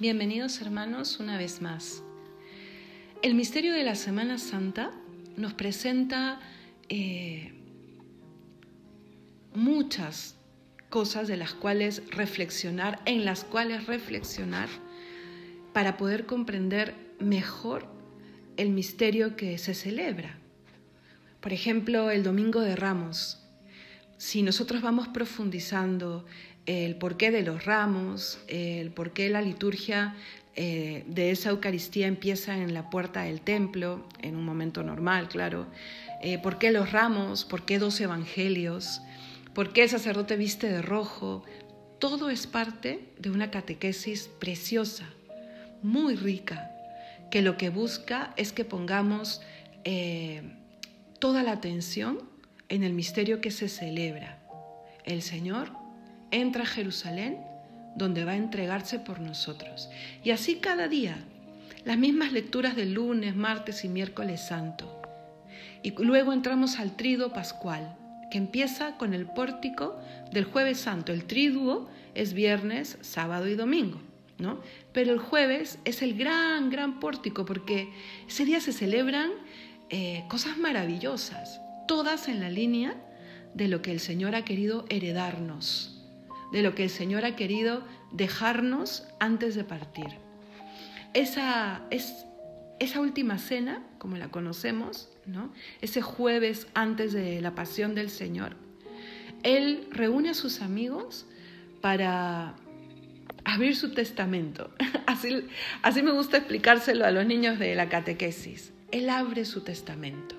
Bienvenidos hermanos una vez más. El misterio de la Semana Santa nos presenta eh, muchas cosas de las cuales reflexionar, en las cuales reflexionar para poder comprender mejor el misterio que se celebra. Por ejemplo, el Domingo de Ramos. Si nosotros vamos profundizando el porqué de los ramos, el porqué la liturgia eh, de esa Eucaristía empieza en la puerta del templo, en un momento normal, claro. Eh, ¿Por qué los ramos? ¿Por qué dos evangelios? ¿Por qué el sacerdote viste de rojo? Todo es parte de una catequesis preciosa, muy rica, que lo que busca es que pongamos eh, toda la atención en el misterio que se celebra. El Señor entra a Jerusalén donde va a entregarse por nosotros. Y así cada día, las mismas lecturas del lunes, martes y miércoles santo. Y luego entramos al trido pascual, que empieza con el pórtico del jueves santo. El triduo es viernes, sábado y domingo, ¿no? Pero el jueves es el gran, gran pórtico, porque ese día se celebran eh, cosas maravillosas, todas en la línea de lo que el Señor ha querido heredarnos de lo que el Señor ha querido dejarnos antes de partir. Esa, es, esa última cena, como la conocemos, ¿no? ese jueves antes de la pasión del Señor, Él reúne a sus amigos para abrir su testamento. Así, así me gusta explicárselo a los niños de la catequesis. Él abre su testamento.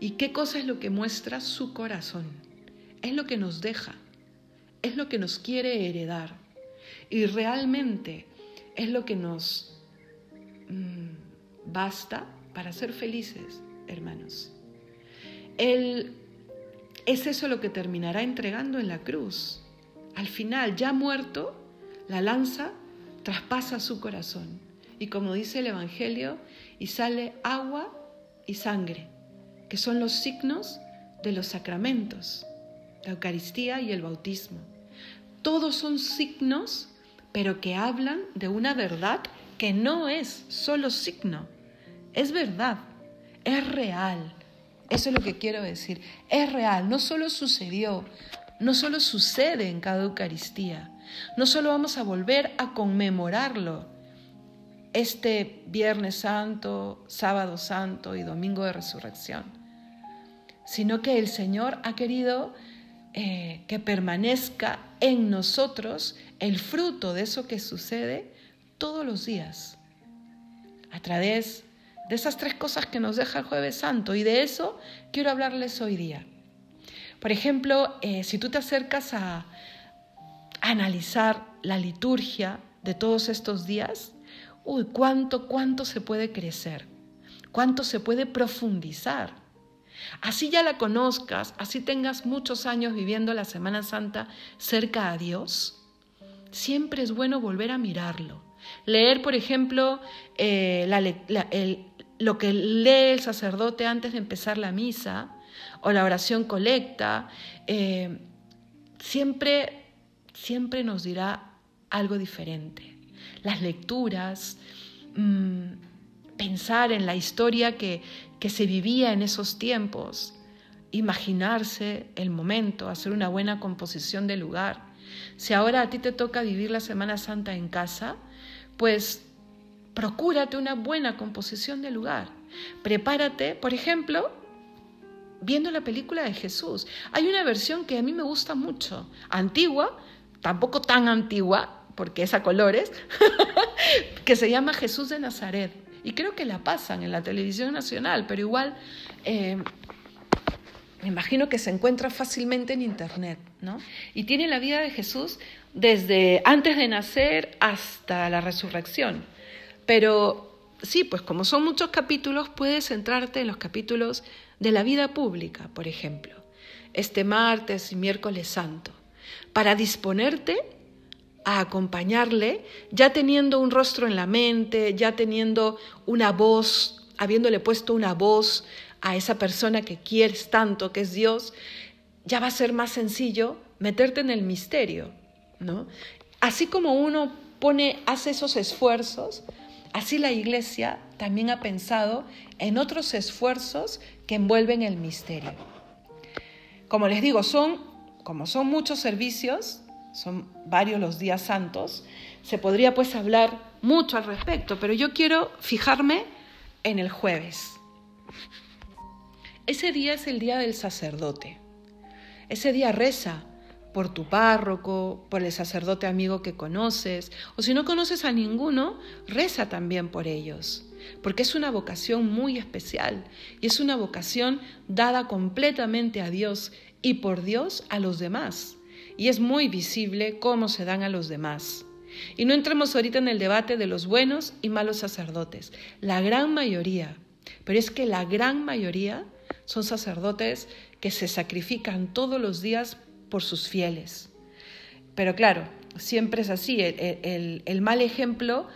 ¿Y qué cosa es lo que muestra su corazón? Es lo que nos deja es lo que nos quiere heredar y realmente es lo que nos mm, basta para ser felices, hermanos. Él es eso lo que terminará entregando en la cruz. Al final, ya muerto, la lanza traspasa su corazón. Y como dice el Evangelio, y sale agua y sangre, que son los signos de los sacramentos, la Eucaristía y el bautismo. Todos son signos, pero que hablan de una verdad que no es solo signo, es verdad, es real. Eso es lo que quiero decir. Es real, no solo sucedió, no solo sucede en cada Eucaristía, no solo vamos a volver a conmemorarlo este Viernes Santo, Sábado Santo y Domingo de Resurrección, sino que el Señor ha querido eh, que permanezca en nosotros el fruto de eso que sucede todos los días, a través de esas tres cosas que nos deja el jueves santo. Y de eso quiero hablarles hoy día. Por ejemplo, eh, si tú te acercas a analizar la liturgia de todos estos días, uy, cuánto, cuánto se puede crecer, cuánto se puede profundizar. Así ya la conozcas, así tengas muchos años viviendo la Semana Santa cerca a Dios, siempre es bueno volver a mirarlo. Leer, por ejemplo, eh, lo que lee el sacerdote antes de empezar la misa o la oración colecta, eh, siempre, siempre nos dirá algo diferente. Las lecturas, mm, pensar en la historia que, que se vivía en esos tiempos, imaginarse el momento, hacer una buena composición del lugar. Si ahora a ti te toca vivir la Semana Santa en casa, pues procúrate una buena composición del lugar. Prepárate, por ejemplo, viendo la película de Jesús. Hay una versión que a mí me gusta mucho, antigua, tampoco tan antigua, porque es a colores, que se llama Jesús de Nazaret. Y creo que la pasan en la televisión nacional, pero igual eh, me imagino que se encuentra fácilmente en internet, ¿no? Y tiene la vida de Jesús desde antes de nacer hasta la resurrección. Pero sí, pues como son muchos capítulos, puedes centrarte en los capítulos de la vida pública, por ejemplo, este martes y miércoles santo, para disponerte a acompañarle, ya teniendo un rostro en la mente, ya teniendo una voz, habiéndole puesto una voz a esa persona que quieres tanto, que es Dios, ya va a ser más sencillo meterte en el misterio, ¿no? Así como uno pone, hace esos esfuerzos, así la iglesia también ha pensado en otros esfuerzos que envuelven el misterio. Como les digo, son, como son muchos servicios, son varios los días santos, se podría pues hablar mucho al respecto, pero yo quiero fijarme en el jueves. Ese día es el día del sacerdote. Ese día reza por tu párroco, por el sacerdote amigo que conoces, o si no conoces a ninguno, reza también por ellos, porque es una vocación muy especial y es una vocación dada completamente a Dios y por Dios a los demás. Y es muy visible cómo se dan a los demás. Y no entremos ahorita en el debate de los buenos y malos sacerdotes. La gran mayoría, pero es que la gran mayoría son sacerdotes que se sacrifican todos los días por sus fieles. Pero claro, siempre es así, el, mal ejemplo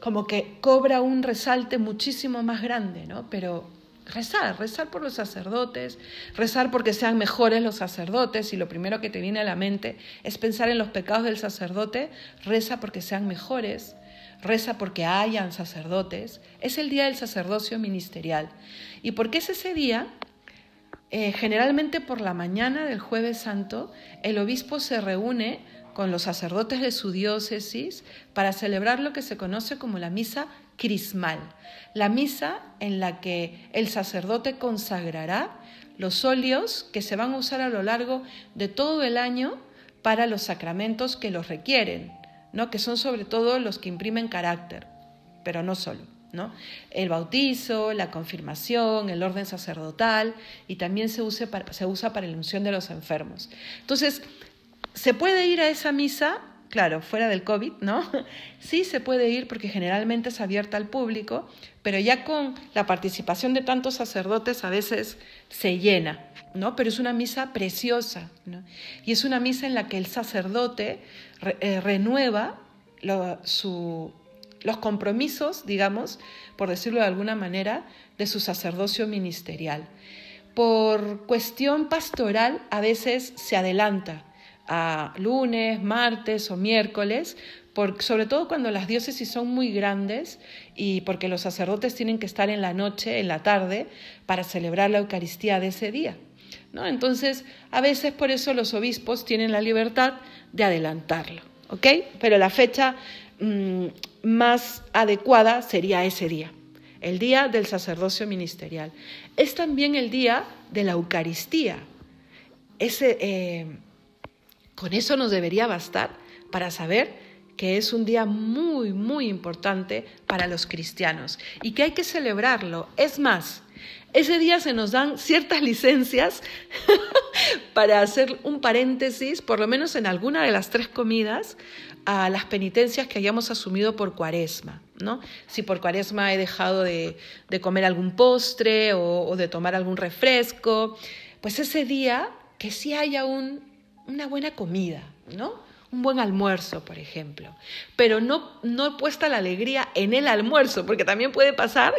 como que cobra un resalte muchísimo más grande, ¿no? Pero rezar, rezar por los sacerdotes, rezar porque sean mejores los sacerdotes, y lo primero que te viene a la mente es pensar en los pecados del sacerdote, reza porque sean mejores, reza porque hayan sacerdotes, es el día del sacerdocio ministerial. ¿Y por qué es ese día? Eh, generalmente por la mañana del jueves santo, el obispo se reúne con los sacerdotes de su diócesis para celebrar lo que se conoce como la misa crismal, la misa en la que el sacerdote consagrará los óleos que se van a usar a lo largo de todo el año para los sacramentos que los requieren, ¿no? que son sobre todo los que imprimen carácter, pero no solo. ¿no? El bautizo, la confirmación, el orden sacerdotal y también se, se usa para la unción de los enfermos. Entonces, ¿se puede ir a esa misa claro, fuera del COVID, ¿no? Sí se puede ir porque generalmente es abierta al público, pero ya con la participación de tantos sacerdotes a veces se llena, ¿no? Pero es una misa preciosa, ¿no? Y es una misa en la que el sacerdote eh, renueva los compromisos, digamos, por decirlo de alguna manera, de su sacerdocio ministerial. Por cuestión pastoral a veces se adelanta, a lunes, martes o miércoles, sobre todo cuando las diócesis son muy grandes y porque los sacerdotes tienen que estar en la noche, en la tarde, para celebrar la Eucaristía de ese día. ¿no? Entonces, a veces por eso los obispos tienen la libertad de adelantarlo. Pero la fecha mm, más adecuada sería ese día, el día del sacerdocio ministerial. Es también el día de la Eucaristía. Ese, eh, con eso nos debería bastar para saber que es un día muy, muy importante para los cristianos y que hay que celebrarlo. Es más, ese día se nos dan ciertas licencias para hacer un paréntesis, por lo menos en alguna de las tres comidas, a las penitencias que hayamos asumido por cuaresma. ¿no? Si por cuaresma he dejado de, comer algún postre o, o de tomar algún refresco, pues ese día que sí haya un una buena comida, ¿no? Un buen almuerzo, por ejemplo. Pero no, no he puesto la alegría en el almuerzo, porque también puede pasar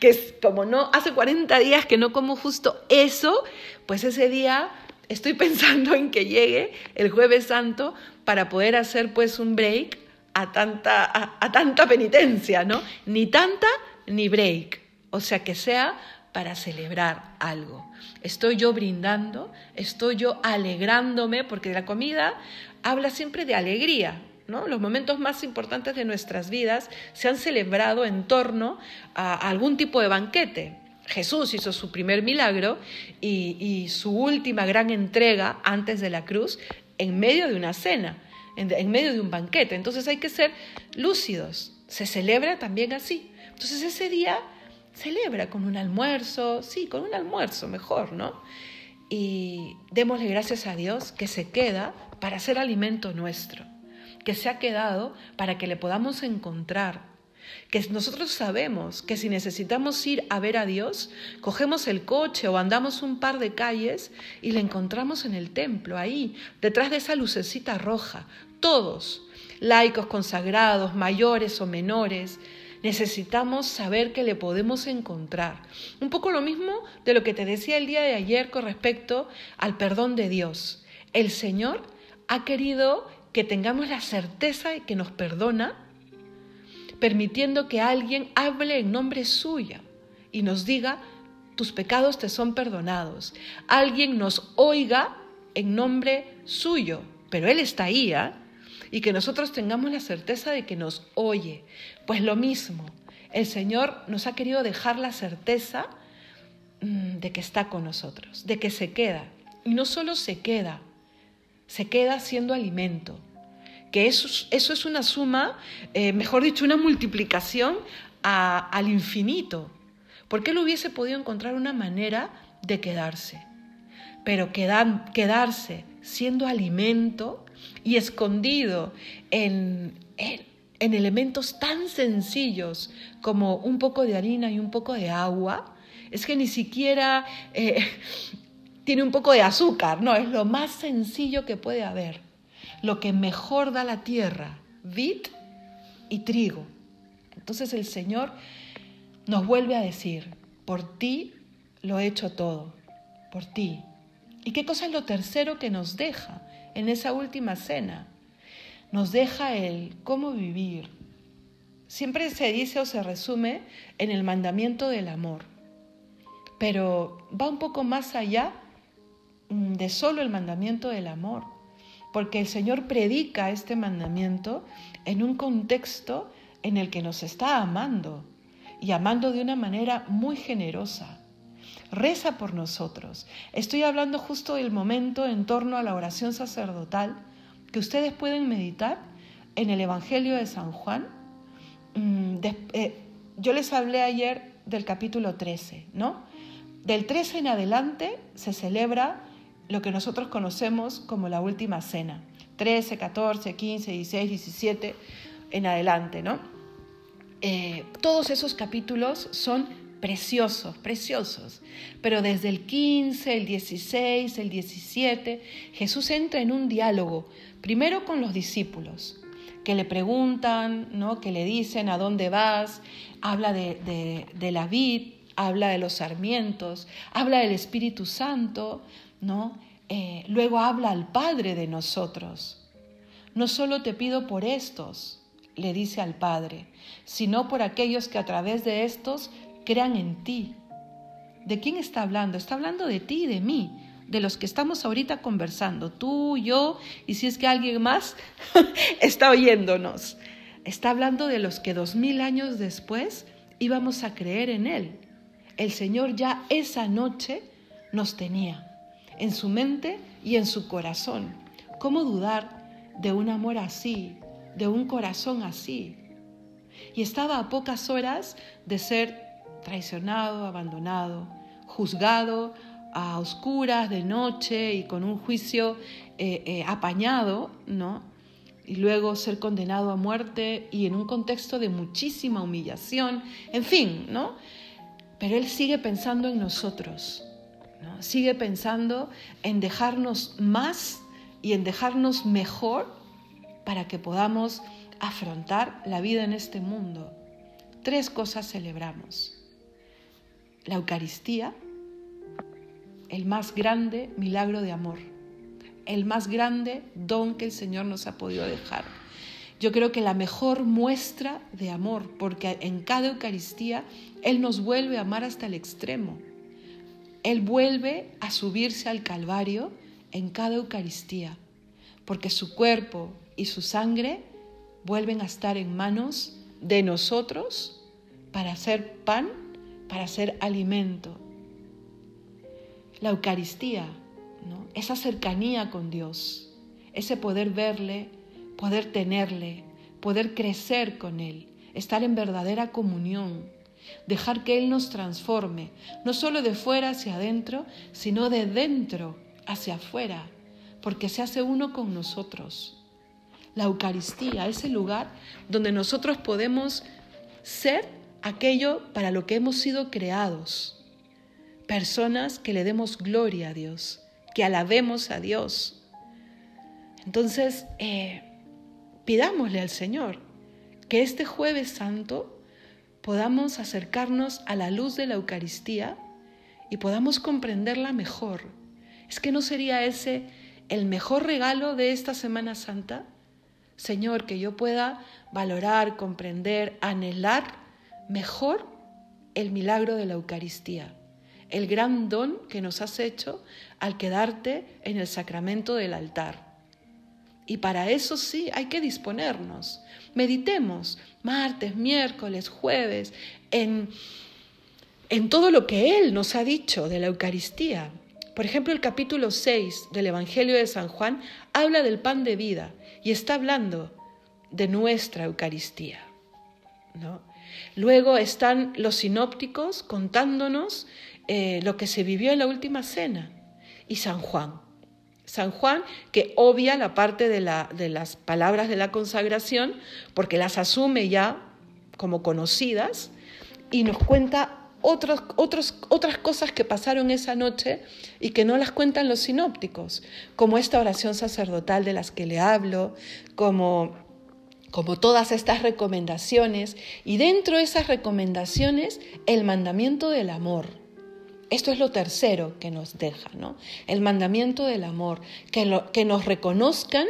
que como no, hace 40 días que no como justo eso, pues ese día estoy pensando en que llegue el jueves santo para poder hacer pues un break a tanta, a tanta penitencia, ¿no? Ni tanta ni break. O sea, que sea para celebrar algo. Estoy yo brindando, estoy yo alegrándome, porque la comida habla siempre de alegría. ¿No? Los momentos más importantes de nuestras vidas se han celebrado en torno a algún tipo de banquete. Jesús hizo su primer milagro y, su última gran entrega antes de la cruz en medio de una cena, en medio de un banquete. Entonces hay que ser lúcidos. Se celebra también así. Entonces ese día celebra con un almuerzo, sí, con un almuerzo mejor, ¿no? Y démosle gracias a Dios que se queda para ser alimento nuestro, que se ha quedado para que le podamos encontrar, que nosotros sabemos que si necesitamos ir a ver a Dios, cogemos el coche o andamos un par de calles y le encontramos en el templo, ahí, detrás de esa lucecita roja, todos, laicos consagrados, mayores o menores, necesitamos saber que le podemos encontrar. Un poco lo mismo de lo que te decía el día de ayer con respecto al perdón de Dios. El Señor ha querido que tengamos la certeza de que nos perdona, permitiendo que alguien hable en nombre suyo y nos diga, tus pecados te son perdonados. Alguien nos oiga en nombre suyo, pero Él está ahí, ¿ah? Y que nosotros tengamos la certeza de que nos oye. Pues lo mismo, el Señor nos ha querido dejar la certeza mm, de que está con nosotros, de que se queda. Y no solo se queda, se queda siendo alimento. Que eso, eso es una suma, eh, mejor dicho, una multiplicación al infinito. Porque Él hubiese podido encontrar una manera de quedarse. Pero quedarse siendo alimento y escondido en, en elementos tan sencillos como un poco de harina y un poco de agua, es que ni siquiera eh, tiene un poco de azúcar, no, es lo más sencillo que puede haber, lo que mejor da la tierra, vid y trigo. Entonces el Señor nos vuelve a decir, por ti lo he hecho todo, por ti. ¿Y qué cosa es lo tercero que nos deja en esa última cena? nos deja el cómo vivir. Siempre se dice o se resume en el mandamiento del amor, pero va un poco más allá mm, de solo el mandamiento del amor, porque el Señor predica este mandamiento en un contexto en el que nos está amando y amando de una manera muy generosa. Reza por nosotros. Estoy hablando justo del momento en torno a la oración sacerdotal que ustedes pueden meditar en el Evangelio de San Juan. Mm, eh, yo les hablé ayer del capítulo 13, ¿no? Del 13 en adelante se celebra lo que nosotros conocemos como la última cena. 13, 14, 15, 16, 17 en adelante, ¿no? Eh, todos esos capítulos son preciosos, preciosos. Pero desde el 15, el 16, el 17, Jesús entra en un diálogo, primero con los discípulos, que le preguntan, ¿no? que le dicen a dónde vas, habla de, la vid, habla de los sarmientos, habla del Espíritu Santo, ¿no? Eh, luego habla al Padre de nosotros. No solo te pido por estos, le dice al Padre, sino por aquellos que a través de estos crean en ti. ¿De quién está hablando? Está hablando de ti y de mí, de los que estamos ahorita conversando, tú, yo, y si es que alguien más está oyéndonos. Está hablando de los que dos mil años después íbamos a creer en Él. El Señor ya esa noche nos tenía en su mente y en su corazón. ¿Cómo dudar de un amor así, de un corazón así? Y estaba a pocas horas de ser traicionado, abandonado, juzgado a oscuras de noche y con un juicio eh, eh, apañado, ¿no? Y luego ser condenado a muerte y en un contexto de muchísima humillación, en fin, ¿no? Pero Él sigue pensando en nosotros, ¿no? Sigue pensando en dejarnos más y en dejarnos mejor para que podamos afrontar la vida en este mundo. Tres cosas celebramos la Eucaristía, el más grande milagro de amor, el más grande don que el Señor nos ha podido dejar. Yo creo que la mejor muestra de amor, porque en cada Eucaristía Él nos vuelve a amar hasta el extremo. Él vuelve a subirse al Calvario en cada Eucaristía, porque su cuerpo y su sangre vuelven a estar en manos de nosotros para hacer pan para ser alimento. La Eucaristía, esa cercanía con Dios, ese poder verle, poder tenerle, poder crecer con Él, estar en verdadera comunión, dejar que Él nos transforme, no solo de fuera hacia adentro, sino de dentro hacia afuera, porque se hace uno con nosotros. La Eucaristía, ese lugar donde nosotros podemos ser aquello para lo que hemos sido creados. Personas que le demos gloria a Dios, que alabemos a Dios. Entonces, eh, pidámosle al Señor que este jueves santo podamos acercarnos a la luz de la Eucaristía y podamos comprenderla mejor. ¿Es que no sería ese el mejor regalo de esta Semana Santa? Señor, que yo pueda valorar, comprender, anhelar mejor el milagro de la Eucaristía, el gran don que nos has hecho al quedarte en el sacramento del altar. Y para eso sí hay que disponernos. Meditemos martes, miércoles, jueves, en, en todo lo que Él nos ha dicho de la Eucaristía. Por ejemplo, el capítulo 6 del Evangelio de San Juan habla del pan de vida y está hablando de nuestra Eucaristía. ¿no? Luego están los sinópticos contándonos eh, lo que se vivió en la última cena y San Juan. San Juan, que obvia la parte de, la, de las palabras de la consagración, porque las asume ya como conocidas, y nos cuenta otras cosas que pasaron esa noche y que no las cuentan los sinópticos, como esta oración sacerdotal de las que le hablo, como, como todas estas recomendaciones, y dentro de esas recomendaciones el mandamiento del amor esto es lo tercero que nos deja, ¿no? El mandamiento del amor, que, que nos reconozcan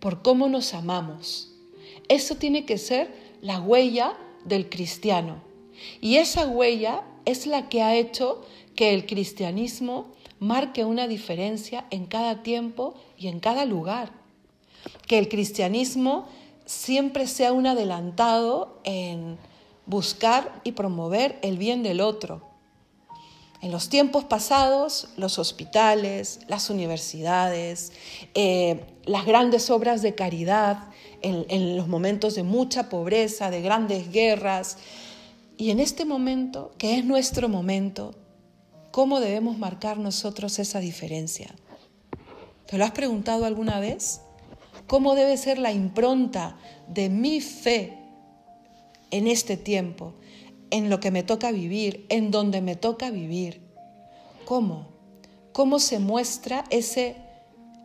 por cómo nos amamos. Eso tiene que ser la huella del cristiano. Y esa huella es la que ha hecho que el cristianismo marque una diferencia en cada tiempo y en cada lugar. Que el cristianismo siempre sea un adelantado en buscar y promover el bien del otro en los tiempos pasados, los hospitales, las universidades, eh, las grandes obras de caridad, en, los momentos de mucha pobreza, de grandes guerras, y en este momento, que es nuestro momento, ¿cómo debemos marcar nosotros esa diferencia? ¿Te lo has preguntado alguna vez? ¿Cómo debe ser la impronta de mi fe en este tiempo? en lo que me toca vivir, en donde me toca vivir. ¿Cómo? ¿Cómo se muestra ese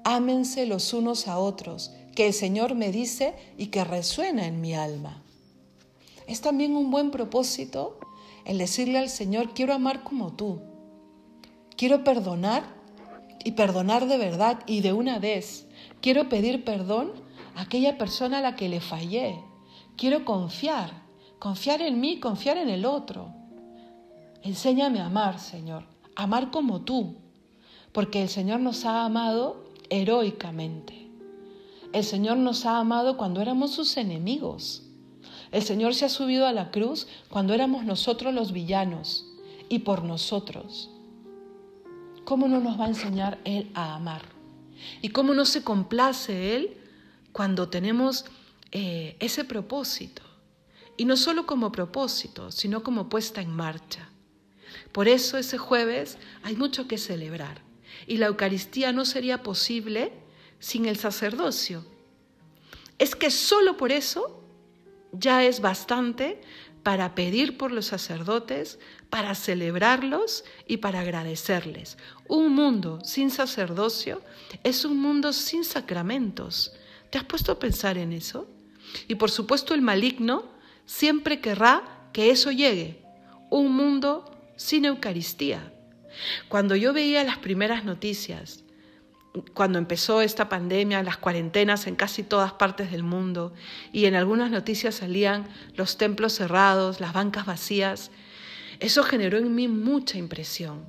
ámense los unos a otros que el Señor me dice y que resuena en mi alma? Es también un buen propósito el decirle al Señor, quiero amar como tú, quiero perdonar y perdonar de verdad y de una vez. Quiero pedir perdón a aquella persona a la que le fallé. Quiero confiar confiar en mí, confiar en el otro. Enséñame a amar, Señor, amar como tú, porque el Señor nos ha amado heroicamente. El Señor nos ha amado cuando éramos sus enemigos. El Señor se ha subido a la cruz cuando éramos nosotros los villanos y por nosotros. ¿Cómo no nos va a enseñar Él a amar? ¿Y cómo no se complace Él cuando tenemos eh, ese propósito? Y no solo como propósito, sino como puesta en marcha. Por eso ese jueves hay mucho que celebrar. Y la Eucaristía no sería posible sin el sacerdocio. Es que solo por eso ya es bastante para pedir por los sacerdotes, para celebrarlos y para agradecerles. Un mundo sin sacerdocio es un mundo sin sacramentos. ¿Te has puesto a pensar en eso? Y por supuesto el maligno siempre querrá que eso llegue, un mundo sin Eucaristía. Cuando yo veía las primeras noticias, cuando empezó esta pandemia, las cuarentenas en casi todas partes del mundo, y en algunas noticias salían los templos cerrados, las bancas vacías, eso generó en mí mucha impresión,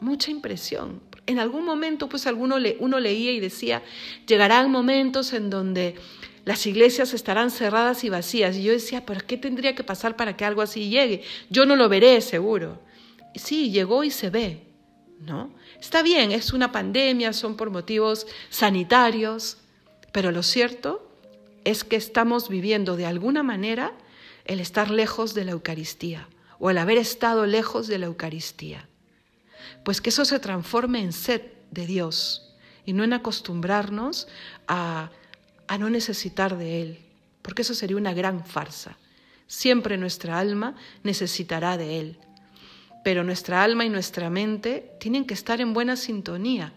mucha impresión. En algún momento, pues alguno uno leía y decía, llegarán momentos en donde las iglesias estarán cerradas y vacías. Y yo decía, pero ¿qué tendría que pasar para que algo así llegue? Yo no lo veré, seguro. Sí, llegó y se ve, ¿no? Está bien, es una pandemia, son por motivos sanitarios, pero lo cierto es que estamos viviendo de alguna manera el estar lejos de la Eucaristía o el haber estado lejos de la Eucaristía. Pues que eso se transforme en sed de Dios y no en acostumbrarnos a a no necesitar de Él, porque eso sería una gran farsa. Siempre nuestra alma necesitará de Él, pero nuestra alma y nuestra mente tienen que estar en buena sintonía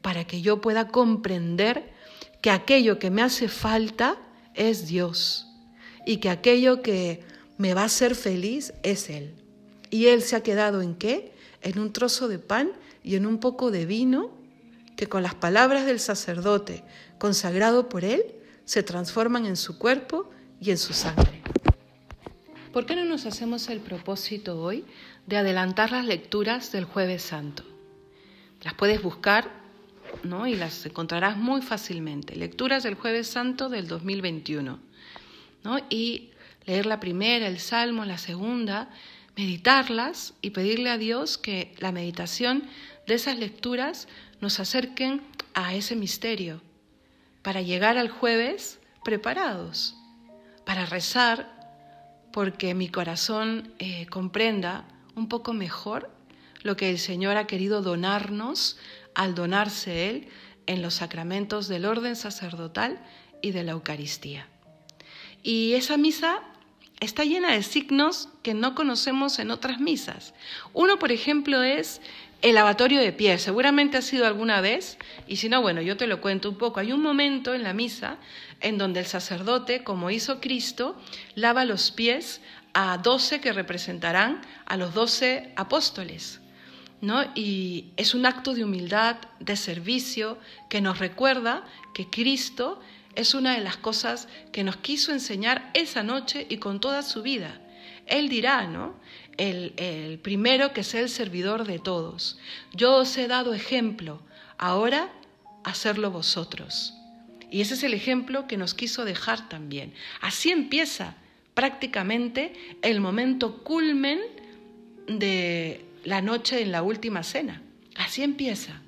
para que yo pueda comprender que aquello que me hace falta es Dios y que aquello que me va a hacer feliz es Él. Y Él se ha quedado en qué? En un trozo de pan y en un poco de vino que con las palabras del sacerdote consagrado por Él se transforman en su cuerpo y en su sangre. ¿Por qué no nos hacemos el propósito hoy de adelantar las lecturas del jueves santo? Las puedes buscar ¿no? y las encontrarás muy fácilmente. Lecturas del jueves santo del 2021. ¿no? Y leer la primera, el salmo, la segunda, meditarlas y pedirle a Dios que la meditación de esas lecturas nos acerquen a ese misterio, para llegar al jueves preparados, para rezar porque mi corazón eh, comprenda un poco mejor lo que el Señor ha querido donarnos al donarse Él en los sacramentos del orden sacerdotal y de la Eucaristía. Y esa misa está llena de signos que no conocemos en otras misas. Uno, por ejemplo, es el lavatorio de pies. Seguramente ha sido alguna vez, y si no, bueno, yo te lo cuento un poco. Hay un momento en la misa en donde el sacerdote, como hizo Cristo, lava los pies a doce que representarán a los doce apóstoles. ¿No? Y es un acto de humildad, de servicio, que nos recuerda que Cristo es una de las cosas que nos quiso enseñar esa noche y con toda su vida. Él dirá, ¿no? El, primero que sea el servidor de todos. Yo os he dado ejemplo, ahora hacerlo vosotros. Y ese es el ejemplo que nos quiso dejar también. Así empieza prácticamente el momento culmen de la noche en la última cena. Así empieza.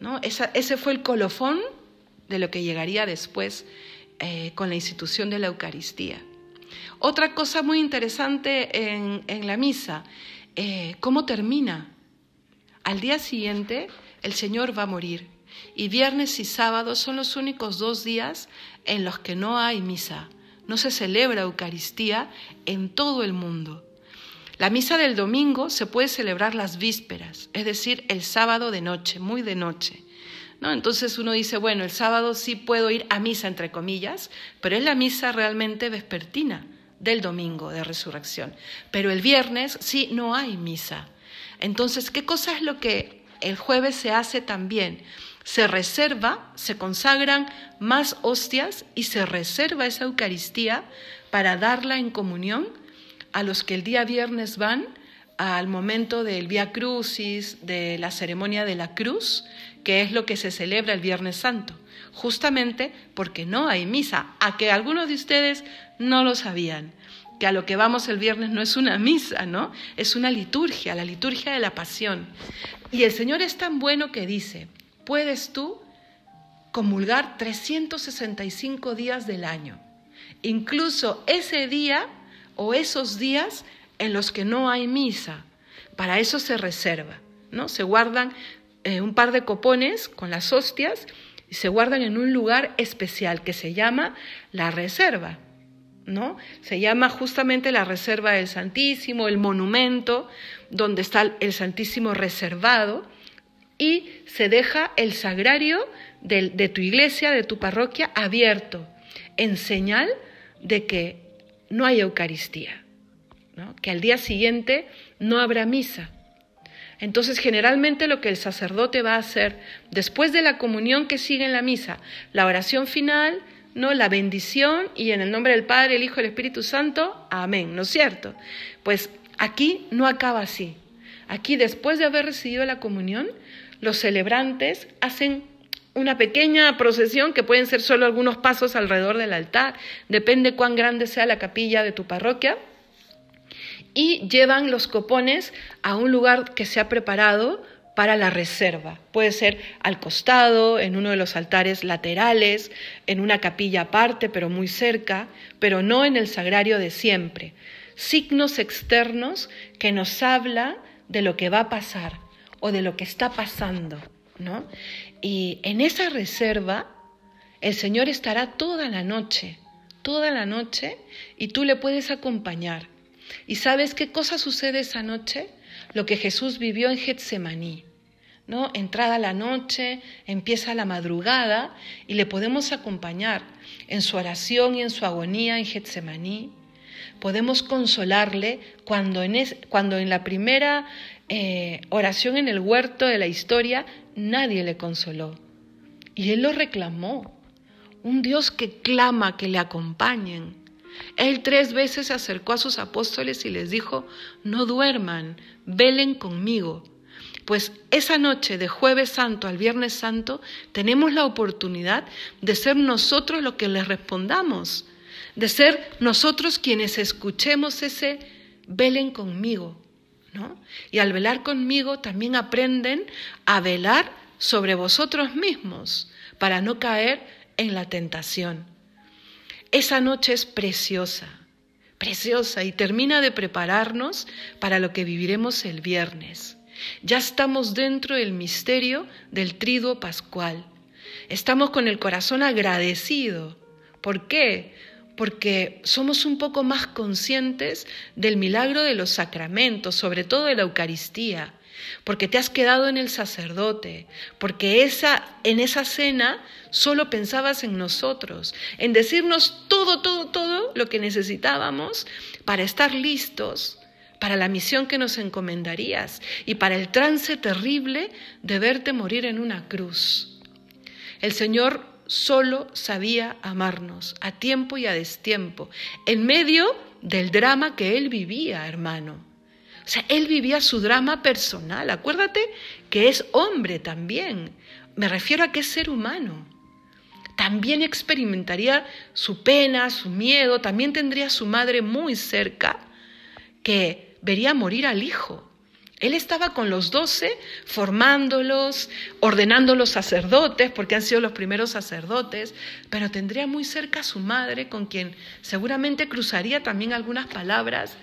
¿no? ese fue el colofón de lo que llegaría después eh, con la institución de la Eucaristía. Otra cosa muy interesante en, la misa, eh, ¿cómo termina? Al día siguiente el Señor va a morir y viernes y sábado son los únicos dos días en los que no hay misa, no se celebra Eucaristía en todo el mundo. La misa del domingo se puede celebrar las vísperas, es decir, el sábado de noche, muy de noche. ¿No? Entonces uno dice, bueno, el sábado sí puedo ir a misa, entre comillas, pero es la misa realmente vespertina del domingo de resurrección. Pero el viernes sí no hay misa. Entonces, ¿qué cosa es lo que el jueves se hace también? Se reserva, se consagran más hostias y se reserva esa Eucaristía para darla en comunión a los que el día viernes van al momento del Via Crucis, de la ceremonia de la cruz, que es lo que se celebra el Viernes Santo, justamente porque no hay misa, a que algunos de ustedes no lo sabían, que a lo que vamos el viernes no es una misa, ¿no? Es una liturgia, la liturgia de la pasión. Y el Señor es tan bueno que dice, puedes tú comulgar 365 días del año, incluso ese día o esos días en los que no hay misa. Para eso se reserva, ¿no? Se guardan eh, un par de copones con las hostias y se guardan en un lugar especial que se llama la reserva, ¿no? Se llama justamente la reserva del Santísimo, el monumento donde está el Santísimo reservado y se deja el sagrario de, de tu iglesia, de tu parroquia, abierto, en señal de que no hay Eucaristía que al día siguiente no habrá misa. Entonces, generalmente lo que el sacerdote va a hacer después de la comunión que sigue en la misa, la oración final, ¿no? La bendición y en el nombre del Padre, el Hijo y el Espíritu Santo, amén, ¿no es cierto? Pues aquí no acaba así. Aquí, después de haber recibido la comunión, los celebrantes hacen una pequeña procesión que pueden ser solo algunos pasos alrededor del altar, depende cuán grande sea la capilla de tu parroquia, y llevan los copones a un lugar que se ha preparado para la reserva. Puede ser al costado, en uno de los altares laterales, en una capilla aparte, pero muy cerca, pero no en el sagrario de siempre. Signos externos que nos habla de lo que va a pasar o de lo que está pasando, ¿no? Y en esa reserva el Señor estará toda la noche, toda la noche, y tú le puedes acompañar. ¿Y sabes qué cosa sucede esa noche? Lo que Jesús vivió en Getsemaní. ¿no? Entrada la noche, empieza la madrugada y le podemos acompañar en su oración y en su agonía en Getsemaní. Podemos consolarle cuando en, cuando en la primera eh, oración en el huerto de la historia nadie le consoló. Y él lo reclamó. un Dios que clama que le acompañen. Él tres veces se acercó a sus apóstoles y les dijo, no duerman, velen conmigo. Pues esa noche de jueves santo al viernes santo tenemos la oportunidad de ser nosotros los que les respondamos, de ser nosotros quienes escuchemos ese velen conmigo. ¿no? Y al velar conmigo también aprenden a velar sobre vosotros mismos para no caer en la tentación. Esa noche es preciosa, preciosa y termina de prepararnos para lo que viviremos el viernes. Ya estamos dentro del misterio del triduo pascual. Estamos con el corazón agradecido. ¿Por qué? Porque somos un poco más conscientes del milagro de los sacramentos, sobre todo de la Eucaristía, porque te has quedado en el sacerdote, porque esa, en esa cena solo pensabas en nosotros, en decirnos todo, todo, todo lo que necesitábamos para estar listos para la misión que nos encomendarías y para el trance terrible de verte morir en una cruz. El Señor solo sabía amarnos a tiempo y a destiempo, en medio del drama que Él vivía, hermano. O sea, él vivía su drama personal. Acuérdate que es hombre también. Me refiero a que es ser humano. También experimentaría su pena, su miedo, también tendría a su madre muy cerca, que vería morir al hijo. Él estaba con los doce, formándolos, ordenando los sacerdotes, porque han sido los primeros sacerdotes, pero tendría muy cerca a su madre, con quien seguramente cruzaría también algunas palabras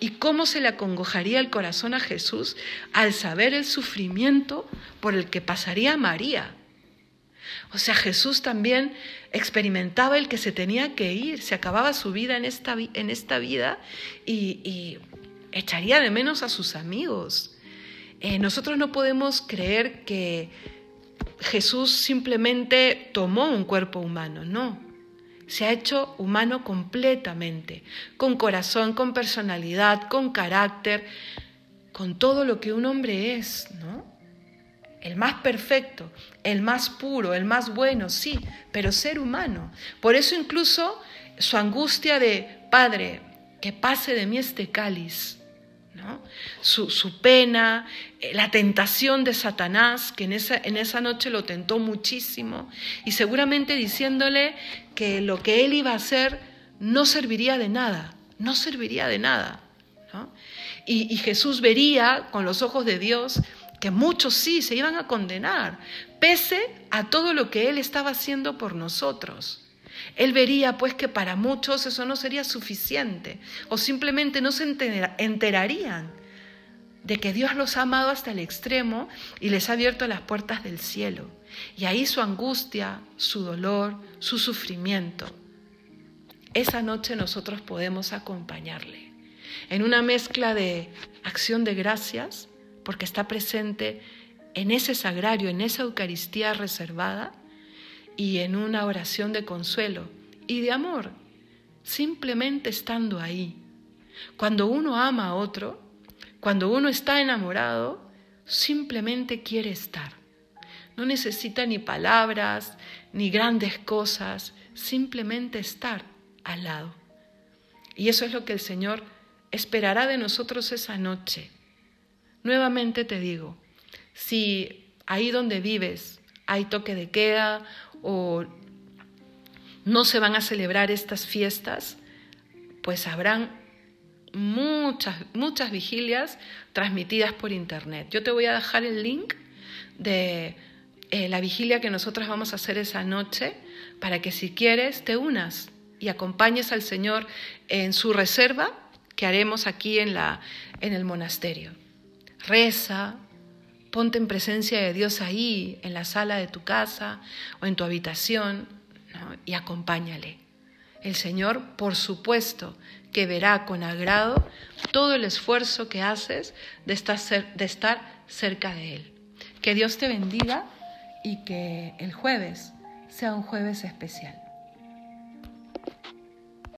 y cómo se le acongojaría el corazón a Jesús al saber el sufrimiento por el que pasaría María. O sea, Jesús también experimentaba el que se tenía que ir, se acababa su vida en esta, en esta vida y, echaría de menos a sus amigos. Eh, nosotros no podemos creer que Jesús simplemente tomó un cuerpo humano, no se ha hecho humano completamente, con corazón, con personalidad, con carácter, con todo lo que un hombre es, ¿no? El más perfecto, el más puro, el más bueno, sí, pero ser humano. Por eso incluso su angustia de, Padre, que pase de mí este cáliz, su, pena, eh, la tentación de Satanás, que en esa, en esa noche lo tentó muchísimo, y seguramente diciéndole que lo que él iba a hacer no serviría de nada, no serviría de nada. Y, y Jesús vería con los ojos de Dios que muchos sí se iban a condenar, pese a todo lo que Él estaba haciendo por nosotros. Él vería pues que para muchos eso no sería suficiente o simplemente no se enterarían de que Dios los ha amado hasta el extremo y les ha abierto las puertas del cielo. Y ahí su angustia, su dolor, su sufrimiento. Esa noche nosotros podemos acompañarle en una mezcla de acción de gracias, porque está presente en ese sagrario, en esa Eucaristía reservada, y en una oración de consuelo y de amor, simplemente estando ahí. Cuando uno ama a otro, cuando uno está enamorado, simplemente quiere estar. No necesita ni palabras, ni grandes cosas, simplemente estar al lado. Y eso es lo que el Señor esperará de nosotros esa noche. Nuevamente te digo, si ahí donde vives hay toque de queda o no se van a celebrar estas fiestas, pues habrán muchas, muchas vigilias transmitidas por internet. Yo te voy a dejar el link de eh, la vigilia que nosotros vamos a hacer esa noche para que si quieres te unas y acompañes al Señor en su reserva que haremos aquí en, la, en el monasterio. Reza, Ponte en presencia de Dios ahí, en la sala de tu casa o en tu habitación, y acompáñale. El Señor, por supuesto, que verá con agrado todo el esfuerzo que haces de estar, de estar cerca de Él. Que Dios te bendiga y que el jueves sea un jueves especial.